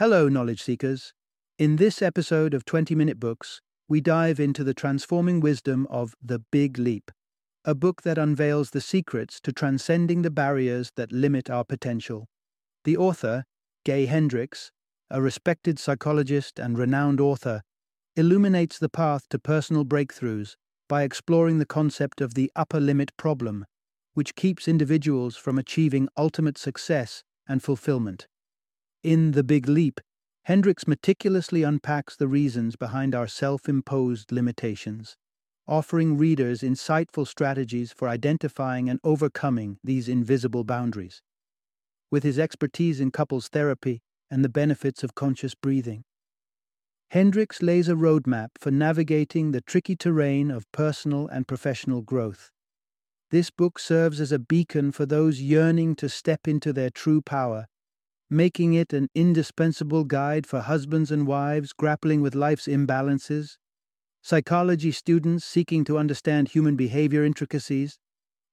Hello, knowledge seekers. In this episode of 20 Minute Books, we dive into the transforming wisdom of The Big Leap, a book that unveils the secrets to transcending the barriers that limit our potential. The author, Gay Hendricks, a respected psychologist and renowned author, illuminates the path to personal breakthroughs by exploring the concept of the upper limit problem, which keeps individuals from achieving ultimate success and fulfillment. In The Big Leap, Hendricks meticulously unpacks the reasons behind our self imposed limitations, offering readers insightful strategies for identifying and overcoming these invisible boundaries. With his expertise in couples therapy and the benefits of conscious breathing, Hendricks lays a roadmap for navigating the tricky terrain of personal and professional growth. This book serves as a beacon for those yearning to step into their true power, making it an indispensable guide for husbands and wives grappling with life's imbalances, psychology students seeking to understand human behavior intricacies,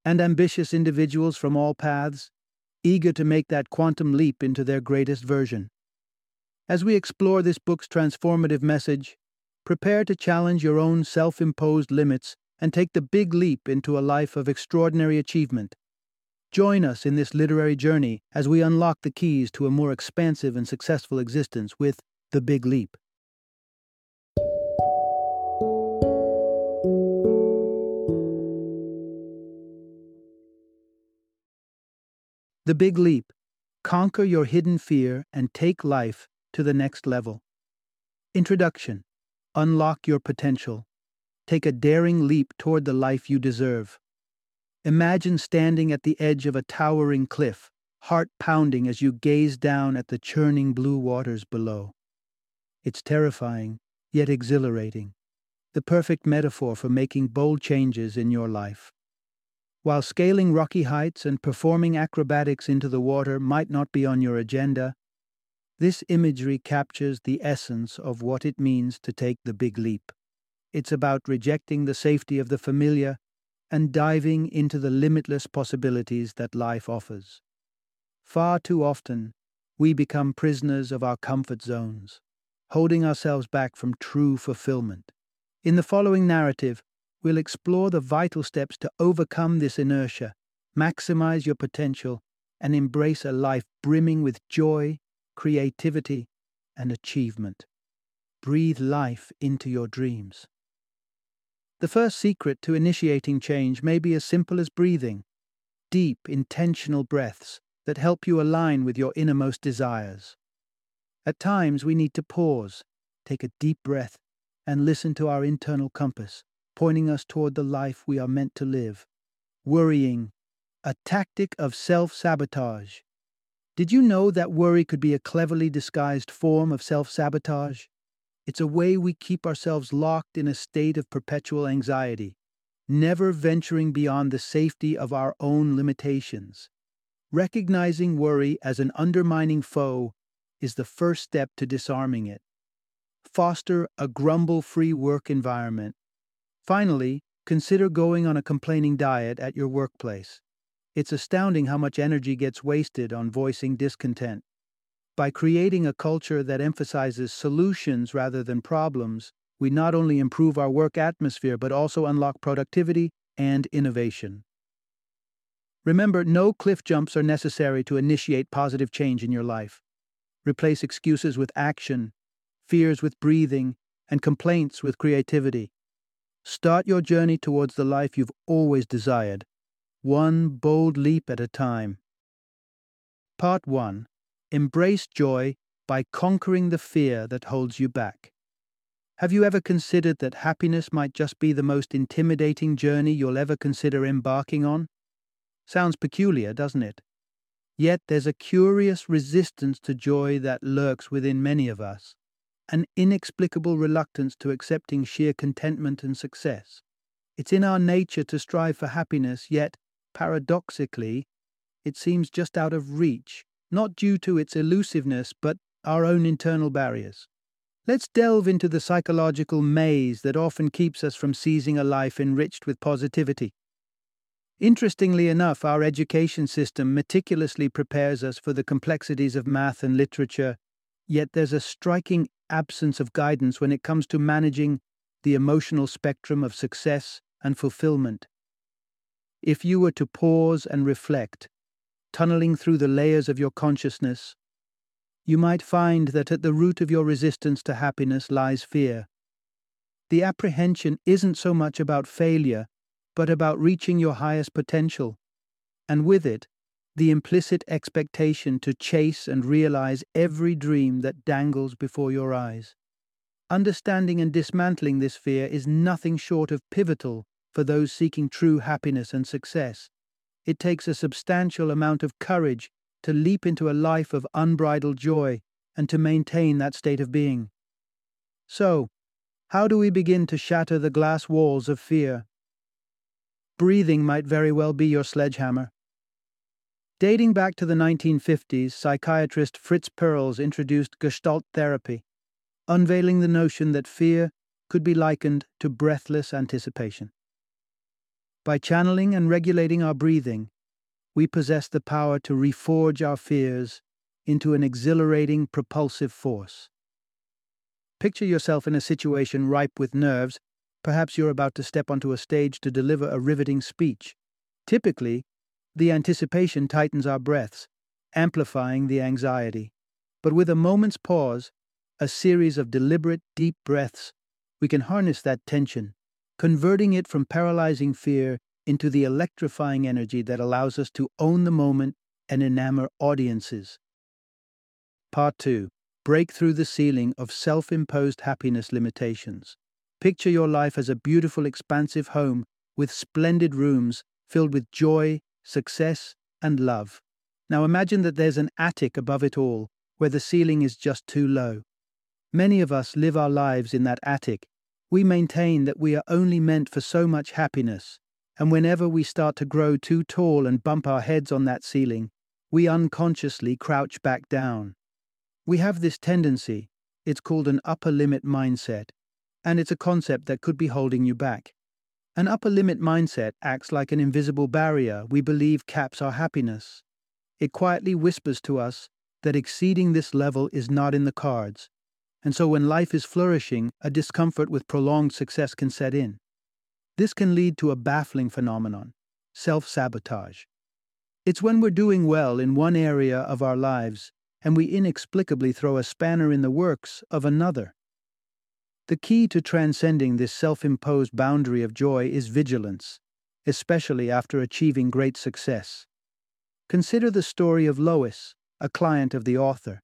and ambitious individuals from all paths, eager to make that quantum leap into their greatest version. As we explore this book's transformative message, prepare to challenge your own self imposed limits and take the big leap into a life of extraordinary achievement. Join us in this literary journey as we unlock the keys to a more expansive and successful existence with The Big Leap. The Big Leap Conquer your hidden fear and take life to the next level. Introduction Unlock your potential. Take a daring leap toward the life you deserve. Imagine standing at the edge of a towering cliff, heart pounding as you gaze down at the churning blue waters below. It's terrifying, yet exhilarating, the perfect metaphor for making bold changes in your life. While scaling rocky heights and performing acrobatics into the water might not be on your agenda, this imagery captures the essence of what it means to take the big leap. It's about rejecting the safety of the familiar and diving into the limitless possibilities that life offers. Far too often, we become prisoners of our comfort zones, holding ourselves back from true fulfillment. In the following narrative, we'll explore the vital steps to overcome this inertia, maximize your potential, and embrace a life brimming with joy, creativity, and achievement. Breathe life into your dreams. The first secret to initiating change may be as simple as breathing deep, intentional breaths that help you align with your innermost desires. At times, we need to pause, take a deep breath, and listen to our internal compass, pointing us toward the life we are meant to live. Worrying, a tactic of self sabotage, did you know that worry could be a cleverly disguised form of self sabotage? It's a way we keep ourselves locked in a state of perpetual anxiety, never venturing beyond the safety of our own limitations. Recognizing worry as an undermining foe is the first step to disarming it. Foster a grumble free work environment. Finally, consider going on a complaining diet at your workplace. It's astounding how much energy gets wasted on voicing discontent. By creating a culture that emphasizes solutions rather than problems, we not only improve our work atmosphere but also unlock productivity and innovation. Remember, no cliff jumps are necessary to initiate positive change in your life. Replace excuses with action, fears with breathing, and complaints with creativity. Start your journey towards the life you've always desired one bold leap at a time. Part 1 Embrace joy by conquering the fear that holds you back. Have you ever considered that happiness might just be the most intimidating journey you'll ever consider embarking on? Sounds peculiar, doesn't it? Yet there's a curious resistance to joy that lurks within many of us, an inexplicable reluctance to accepting sheer contentment and success. It's in our nature to strive for happiness, yet Paradoxically, it seems just out of reach, not due to its elusiveness, but our own internal barriers. Let's delve into the psychological maze that often keeps us from seizing a life enriched with positivity. Interestingly enough, our education system meticulously prepares us for the complexities of math and literature, Yet there's a striking absence of guidance when it comes to managing the emotional spectrum of success and fulfillment. If you were to pause and reflect, tunneling through the layers of your consciousness, you might find that at the root of your resistance to happiness lies fear. The apprehension isn't so much about failure, but about reaching your highest potential, and with it, the implicit expectation to chase and realize every dream that dangles before your eyes. Understanding and dismantling this fear is nothing short of pivotal for those seeking true happiness and success. It takes a substantial amount of courage to leap into a life of unbridled joy and to maintain that state of being. So, how do we begin to shatter the glass walls of fear? Breathing might very well be your sledgehammer. Dating back to the 1950s, psychiatrist Fritz Perls introduced Gestalt therapy, unveiling the notion that fear could be likened to breathless anticipation. By channeling and regulating our breathing, we possess the power to reforge our fears into an exhilarating, propulsive force. Picture yourself in a situation ripe with nerves. Perhaps you're about to step onto a stage to deliver a riveting speech. Typically, the anticipation tightens our breaths, amplifying the anxiety. But with a moment's pause, a series of deliberate, deep breaths, we can harness that tension, converting it from paralyzing fear into the electrifying energy that allows us to own the moment and enamor audiences. Part 2 Break through the ceiling of self imposed happiness limitations. Picture your life as a beautiful, expansive home with splendid rooms filled with joy, success, and love. Now imagine that there's an attic above it all, where the ceiling is just too low. Many of us live our lives in that attic. We maintain that we are only meant for so much happiness, and whenever we start to grow too tall and bump our heads on that ceiling, we unconsciously crouch back down. We have this tendency, it's called an upper limit mindset, and it's a concept that could be holding you back. An upper limit mindset acts like an invisible barrier we believe caps our happiness. It quietly whispers to us that exceeding this level is not in the cards, and so when life is flourishing, a discomfort with prolonged success can set in. This can lead to a baffling phenomenon self sabotage. It's when we're doing well in one area of our lives and we inexplicably throw a spanner in the works of another. The key to transcending this self imposed boundary of joy is vigilance, especially after achieving great success. Consider the story of Lois, a client of the author.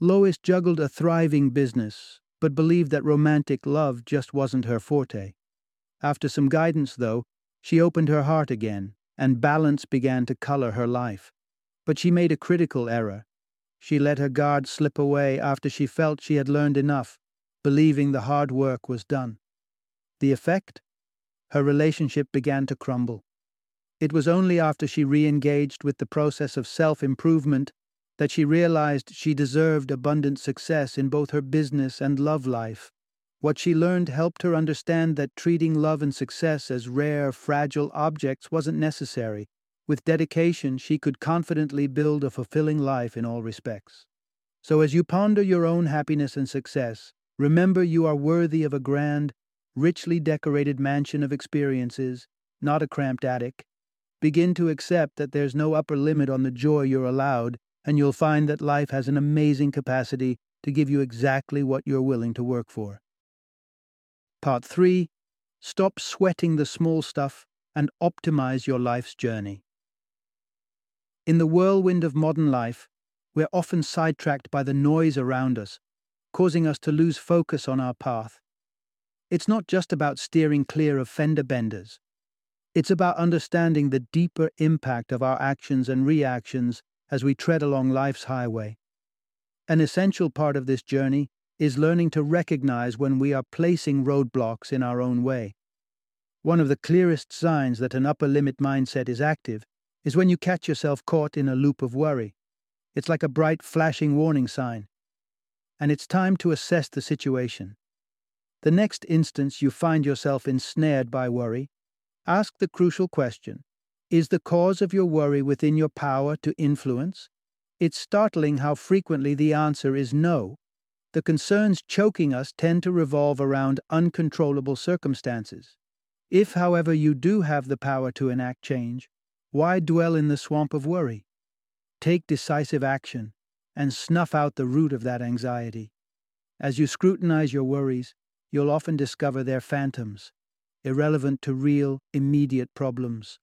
Lois juggled a thriving business, but believed that romantic love just wasn't her forte. After some guidance, though, she opened her heart again, and balance began to color her life. But she made a critical error. She let her guard slip away after she felt she had learned enough believing the hard work was done. The effect? Her relationship began to crumble. It was only after she re engaged with the process of self improvement that she realized she deserved abundant success in both her business and love life. What she learned helped her understand that treating love and success as rare, fragile objects wasn't necessary. With dedication, she could confidently build a fulfilling life in all respects. So, as you ponder your own happiness and success, Remember, you are worthy of a grand, richly decorated mansion of experiences, not a cramped attic. Begin to accept that there's no upper limit on the joy you're allowed, and you'll find that life has an amazing capacity to give you exactly what you're willing to work for. Part 3 Stop sweating the small stuff and optimize your life's journey. In the whirlwind of modern life, we're often sidetracked by the noise around us causing us to lose focus on our path. It's not just about steering clear of fender benders. It's about understanding the deeper impact of our actions and reactions as we tread along life's highway. An essential part of this journey is learning to recognize when we are placing roadblocks in our own way. One of the clearest signs that an upper limit mindset is active is when you catch yourself caught in a loop of worry. It's like a bright, flashing warning sign and it's time to assess the situation. The next instance you find yourself ensnared by worry, ask the crucial question Is the cause of your worry within your power to influence? It's startling how frequently the answer is no. The concerns choking us tend to revolve around uncontrollable circumstances. If, however, you do have the power to enact change, why dwell in the swamp of worry? Take decisive action and snuff out the root of that anxiety. As you scrutinize your worries, you'll often discover they're phantoms, irrelevant to real, immediate problems.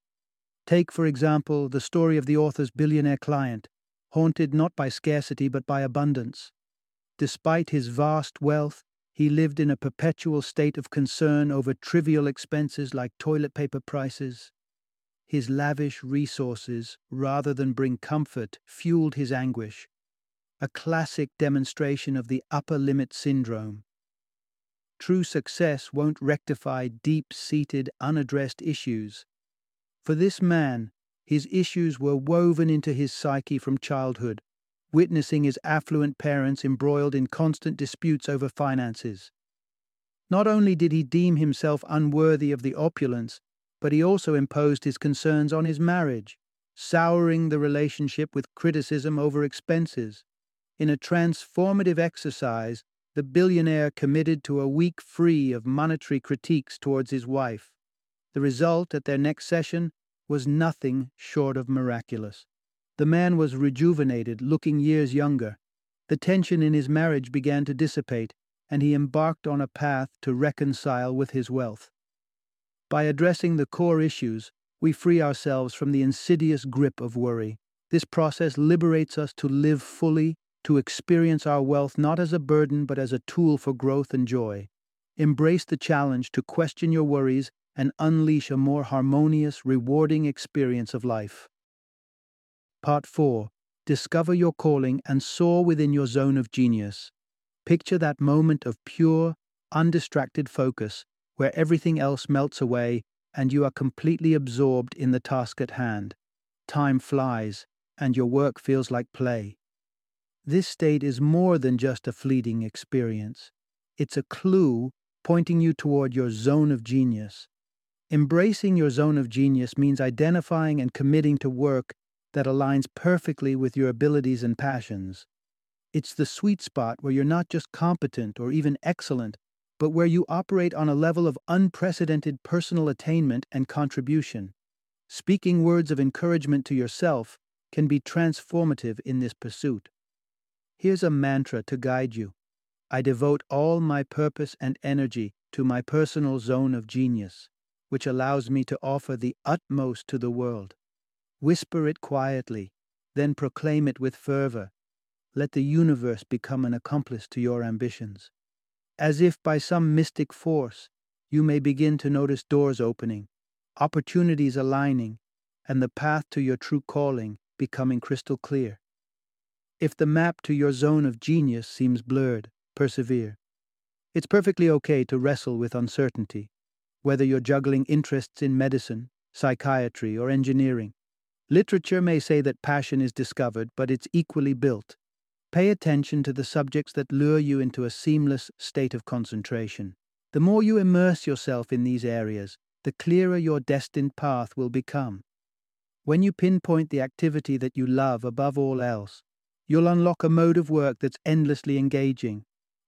Take, for example, the story of the author's billionaire client, haunted not by scarcity but by abundance. Despite his vast wealth, he lived in a perpetual state of concern over trivial expenses like toilet paper prices. His lavish resources, rather than bring comfort, fueled his anguish, a classic demonstration of the upper limit syndrome. True success won't rectify deep seated, unaddressed issues. For this man, his issues were woven into his psyche from childhood, witnessing his affluent parents embroiled in constant disputes over finances. Not only did he deem himself unworthy of the opulence, but he also imposed his concerns on his marriage, souring the relationship with criticism over expenses. In a transformative exercise, the billionaire committed to a week free of monetary critiques towards his wife. The result at their next session was nothing short of miraculous. The man was rejuvenated, looking years younger. The tension in his marriage began to dissipate, and he embarked on a path to reconcile with his wealth. By addressing the core issues, we free ourselves from the insidious grip of worry. This process liberates us to live fully to experience our wealth not as a burden but as a tool for growth and joy. Embrace the challenge to question your worries and unleash a more harmonious, rewarding experience of life. Part 4 Discover your calling and soar within your zone of genius. Picture that moment of pure, undistracted focus where everything else melts away and you are completely absorbed in the task at hand. Time flies, and your work feels like play. This state is more than just a fleeting experience. It's a clue pointing you toward your zone of genius. Embracing your zone of genius means identifying and committing to work that aligns perfectly with your abilities and passions. It's the sweet spot where you're not just competent or even excellent, but where you operate on a level of unprecedented personal attainment and contribution. Speaking words of encouragement to yourself can be transformative in this pursuit. Here's a mantra to guide you I devote all my purpose and energy to my personal zone of genius, which allows me to offer the utmost to the world. Whisper it quietly, then proclaim it with fervor. Let the universe become an accomplice to your ambitions. As if by some mystic force, you may begin to notice doors opening, opportunities aligning, and the path to your true calling becoming crystal clear. If the map to your zone of genius seems blurred, persevere. It's perfectly okay to wrestle with uncertainty, whether you're juggling interests in medicine, psychiatry, or engineering. Literature may say that passion is discovered, but it's equally built. Pay attention to the subjects that lure you into a seamless state of concentration. The more you immerse yourself in these areas, the clearer your destined path will become. When you pinpoint the activity that you love above all else, you'll unlock a mode of work that's endlessly engaging.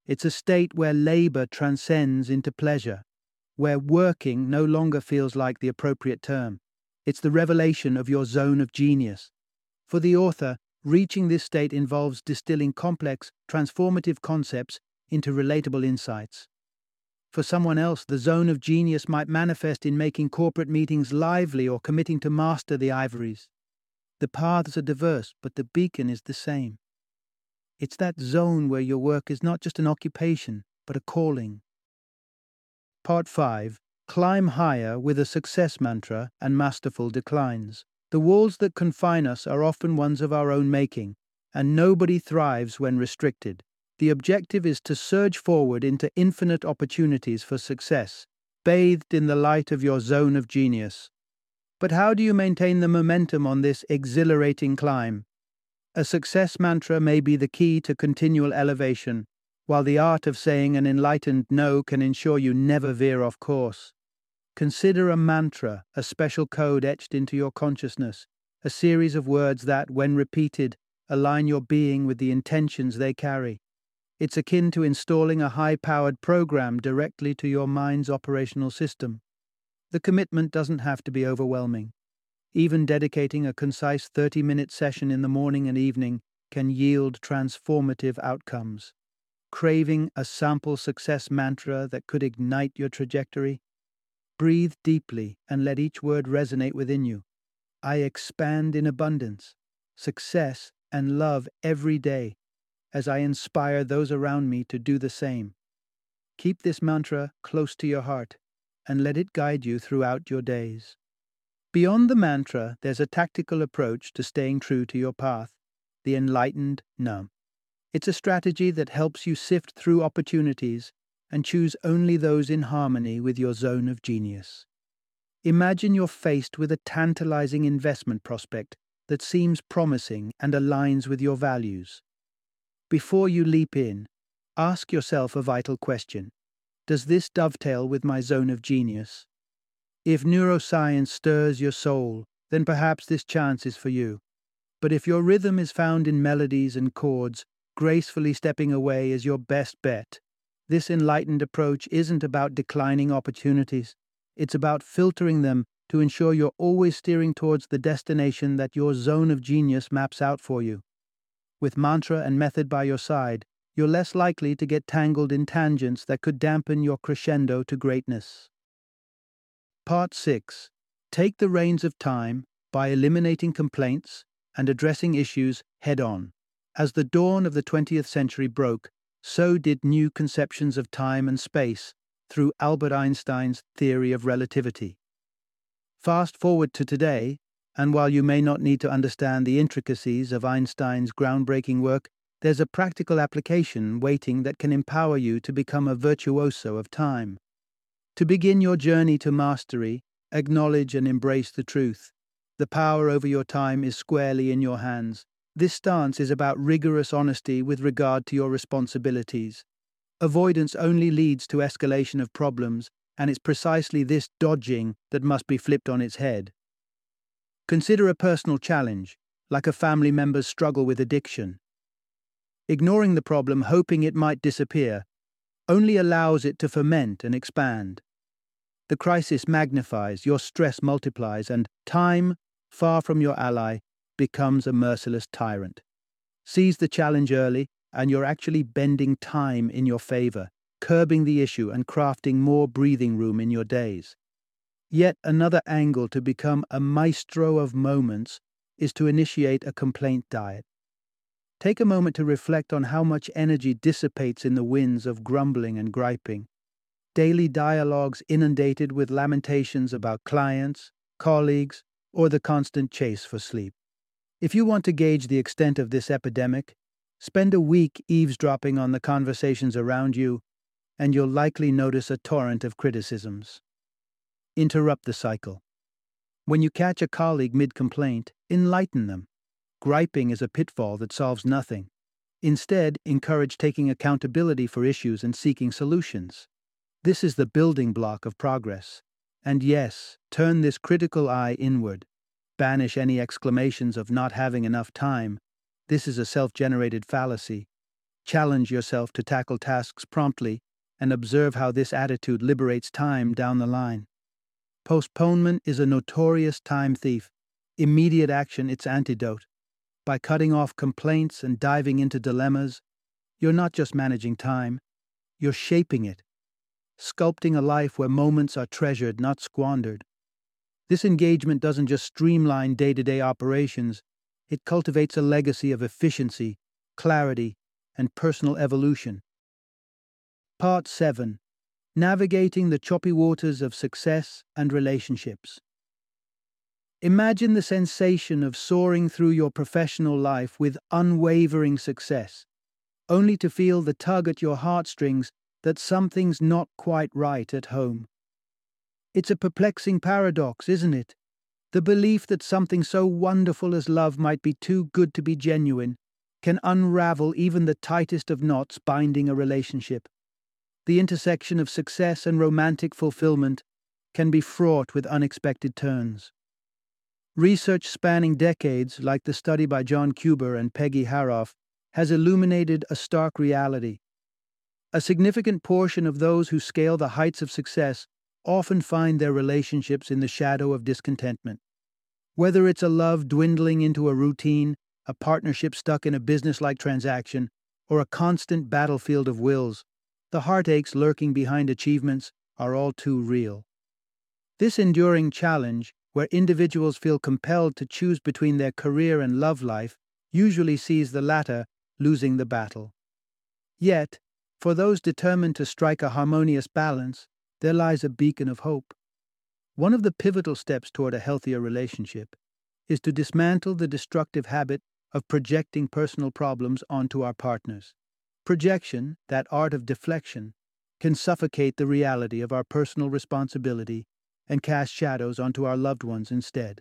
It's a state where labor transcends into pleasure, where working no longer feels like the appropriate term. It's the revelation of your zone of genius. For the author, reaching this state involves distilling complex, transformative concepts into relatable insights. For someone else, the zone of genius might manifest in making corporate meetings lively or committing to master the ivories. The paths are diverse, but the beacon is the same. It's that zone where your work is not just an occupation, but a calling. Part 5 Climb Higher with a Success Mantra and Masterful Declines. The walls that confine us are often ones of our own making, and nobody thrives when restricted. The objective is to surge forward into infinite opportunities for success, bathed in the light of your zone of genius. But how do you maintain the momentum on this exhilarating climb? A success mantra may be the key to continual elevation, while the art of saying an enlightened no can ensure you never veer off course. Consider a mantra, a special code etched into your consciousness, a series of words that, when repeated, align your being with the intentions they carry. It's akin to installing a high powered program directly to your mind's operational system. The commitment doesn't have to be overwhelming. Even dedicating a concise 30 minute session in the morning and evening can yield transformative outcomes. Craving a sample success mantra that could ignite your trajectory? Breathe deeply and let each word resonate within you. I expand in abundance, success, and love every day as I inspire those around me to do the same. Keep this mantra close to your heart and let it guide you throughout your days. Beyond the mantra, there's a tactical approach to staying true to your path, the enlightened no. It's a strategy that helps you sift through opportunities and choose only those in harmony with your zone of genius. Imagine you're faced with a tantalizing investment prospect that seems promising and aligns with your values. Before you leap in, ask yourself a vital question Does this dovetail with my zone of genius? If neuroscience stirs your soul, then perhaps this chance is for you. But if your rhythm is found in melodies and chords, gracefully stepping away is your best bet. This enlightened approach isn't about declining opportunities, it's about filtering them to ensure you're always steering towards the destination that your zone of genius maps out for you. With mantra and method by your side, you're less likely to get tangled in tangents that could dampen your crescendo to greatness. Part 6 Take the reins of time by eliminating complaints and addressing issues head on. As the dawn of the 20th century broke, so did new conceptions of time and space through Albert Einstein's theory of relativity. Fast forward to today, and while you may not need to understand the intricacies of Einstein's groundbreaking work, there's a practical application waiting that can empower you to become a virtuoso of time. To begin your journey to mastery, acknowledge and embrace the truth. The power over your time is squarely in your hands. This stance is about rigorous honesty with regard to your responsibilities. Avoidance only leads to escalation of problems, and it's precisely this dodging that must be flipped on its head. Consider a personal challenge, like a family member's struggle with addiction. Ignoring the problem, hoping it might disappear, only allows it to ferment and expand. The crisis magnifies, your stress multiplies, and time, far from your ally, becomes a merciless tyrant. Seize the challenge early, and you're actually bending time in your favor, curbing the issue and crafting more breathing room in your days. Yet another angle to become a maestro of moments is to initiate a complaint diet. Take a moment to reflect on how much energy dissipates in the winds of grumbling and griping. Daily dialogues inundated with lamentations about clients, colleagues, or the constant chase for sleep. If you want to gauge the extent of this epidemic, spend a week eavesdropping on the conversations around you, and you'll likely notice a torrent of criticisms. Interrupt the cycle. When you catch a colleague mid complaint, enlighten them. Griping is a pitfall that solves nothing. Instead, encourage taking accountability for issues and seeking solutions. This is the building block of progress. And yes, turn this critical eye inward. Banish any exclamations of not having enough time. This is a self generated fallacy. Challenge yourself to tackle tasks promptly and observe how this attitude liberates time down the line. Postponement is a notorious time thief, immediate action its antidote. By cutting off complaints and diving into dilemmas, you're not just managing time, you're shaping it, sculpting a life where moments are treasured, not squandered. This engagement doesn't just streamline day to day operations, it cultivates a legacy of efficiency, clarity, and personal evolution. Part 7 navigating the choppy waters of success and relationships. Imagine the sensation of soaring through your professional life with unwavering success, only to feel the tug at your heartstrings that something's not quite right at home. It's a perplexing paradox, isn't it? The belief that something so wonderful as love might be too good to be genuine can unravel even the tightest of knots binding a relationship the intersection of success and romantic fulfillment can be fraught with unexpected turns. Research spanning decades, like the study by John Cuber and Peggy Harroff, has illuminated a stark reality. A significant portion of those who scale the heights of success often find their relationships in the shadow of discontentment. Whether it's a love dwindling into a routine, a partnership stuck in a business like transaction, or a constant battlefield of wills, the heartaches lurking behind achievements are all too real. This enduring challenge, where individuals feel compelled to choose between their career and love life, usually sees the latter losing the battle. Yet, for those determined to strike a harmonious balance, there lies a beacon of hope. One of the pivotal steps toward a healthier relationship is to dismantle the destructive habit of projecting personal problems onto our partners. Projection, that art of deflection, can suffocate the reality of our personal responsibility and cast shadows onto our loved ones instead.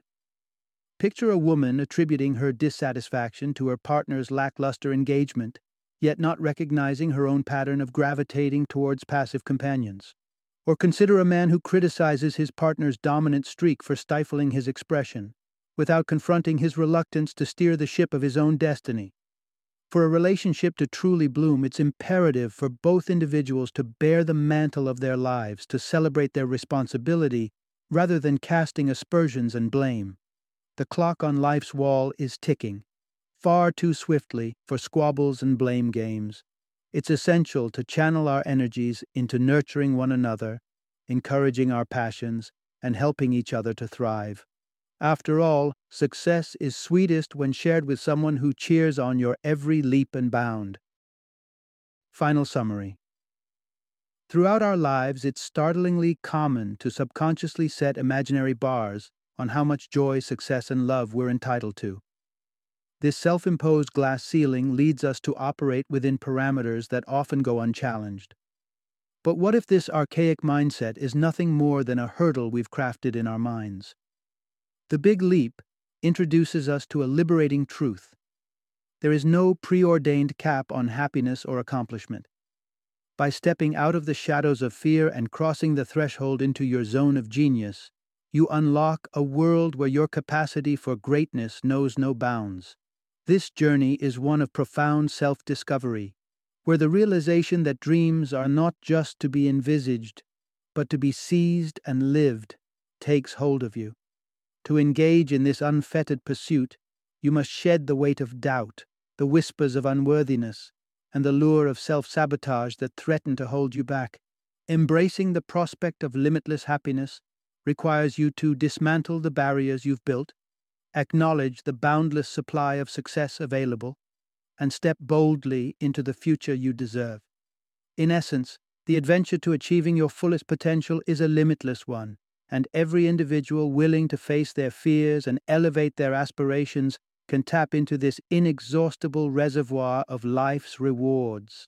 Picture a woman attributing her dissatisfaction to her partner's lackluster engagement, yet not recognizing her own pattern of gravitating towards passive companions. Or consider a man who criticizes his partner's dominant streak for stifling his expression, without confronting his reluctance to steer the ship of his own destiny. For a relationship to truly bloom, it's imperative for both individuals to bear the mantle of their lives, to celebrate their responsibility, rather than casting aspersions and blame. The clock on life's wall is ticking, far too swiftly for squabbles and blame games. It's essential to channel our energies into nurturing one another, encouraging our passions, and helping each other to thrive. After all, success is sweetest when shared with someone who cheers on your every leap and bound. Final summary Throughout our lives, it's startlingly common to subconsciously set imaginary bars on how much joy, success, and love we're entitled to. This self imposed glass ceiling leads us to operate within parameters that often go unchallenged. But what if this archaic mindset is nothing more than a hurdle we've crafted in our minds? The Big Leap introduces us to a liberating truth. There is no preordained cap on happiness or accomplishment. By stepping out of the shadows of fear and crossing the threshold into your zone of genius, you unlock a world where your capacity for greatness knows no bounds. This journey is one of profound self discovery, where the realization that dreams are not just to be envisaged, but to be seized and lived, takes hold of you. To engage in this unfettered pursuit, you must shed the weight of doubt, the whispers of unworthiness, and the lure of self sabotage that threaten to hold you back. Embracing the prospect of limitless happiness requires you to dismantle the barriers you've built, acknowledge the boundless supply of success available, and step boldly into the future you deserve. In essence, the adventure to achieving your fullest potential is a limitless one, and every individual willing to face their fears and elevate their aspirations can tap into this inexhaustible reservoir of life's rewards.